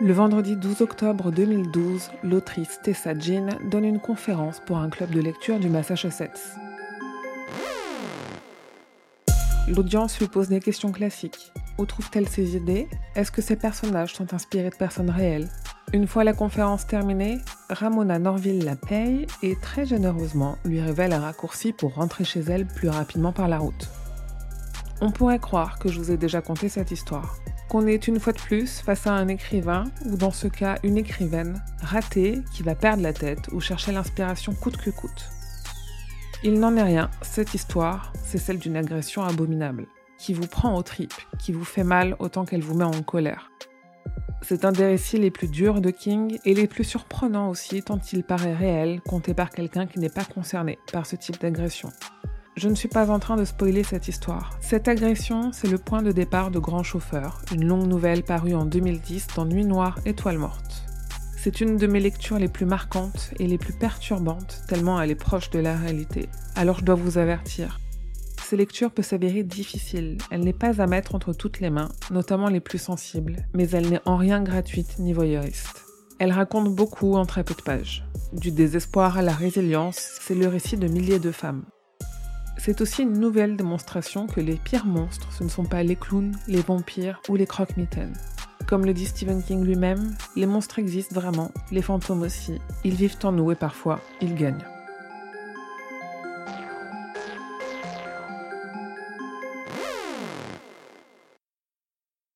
Le vendredi 12 octobre 2012, l'autrice Tessa Jean donne une conférence pour un club de lecture du Massachusetts. L'audience lui pose des questions classiques. Où trouve-t-elle ses idées? Est-ce que ses personnages sont inspirés de personnes réelles? Une fois la conférence terminée, Ramona Norville la paye et très généreusement lui révèle un raccourci pour rentrer chez elle plus rapidement par la route. On pourrait croire que je vous ai déjà conté cette histoire, qu'on est une fois de plus face à un écrivain, ou dans ce cas une écrivaine, ratée, qui va perdre la tête ou chercher l'inspiration coûte que coûte. Il n'en est rien, cette histoire, c'est celle d'une agression abominable, qui vous prend aux tripes, qui vous fait mal autant qu'elle vous met en colère. C'est un des récits les plus durs de King et les plus surprenants aussi tant il paraît réel, conté par quelqu'un qui n'est pas concerné par ce type d'agression. Je ne suis pas en train de spoiler cette histoire. Cette agression, c'est le point de départ de Grand Chauffeur, une longue nouvelle parue en 2010 dans Nuit Noire, Étoile Morte. C'est une de mes lectures les plus marquantes et les plus perturbantes, tellement elle est proche de la réalité. Alors je dois vous avertir. Ces lectures peuvent s'avérer difficiles. Elle n'est pas à mettre entre toutes les mains, notamment les plus sensibles, mais elle n'est en rien gratuite ni voyeuriste. Elle raconte beaucoup en très peu de pages. Du désespoir à la résilience, c'est le récit de milliers de femmes. C'est aussi une nouvelle démonstration que les pires monstres, ce ne sont pas les clowns, les vampires ou les croque-mitaines. Comme le dit Stephen King lui-même, les monstres existent vraiment, les fantômes aussi. Ils vivent en nous et parfois, ils gagnent.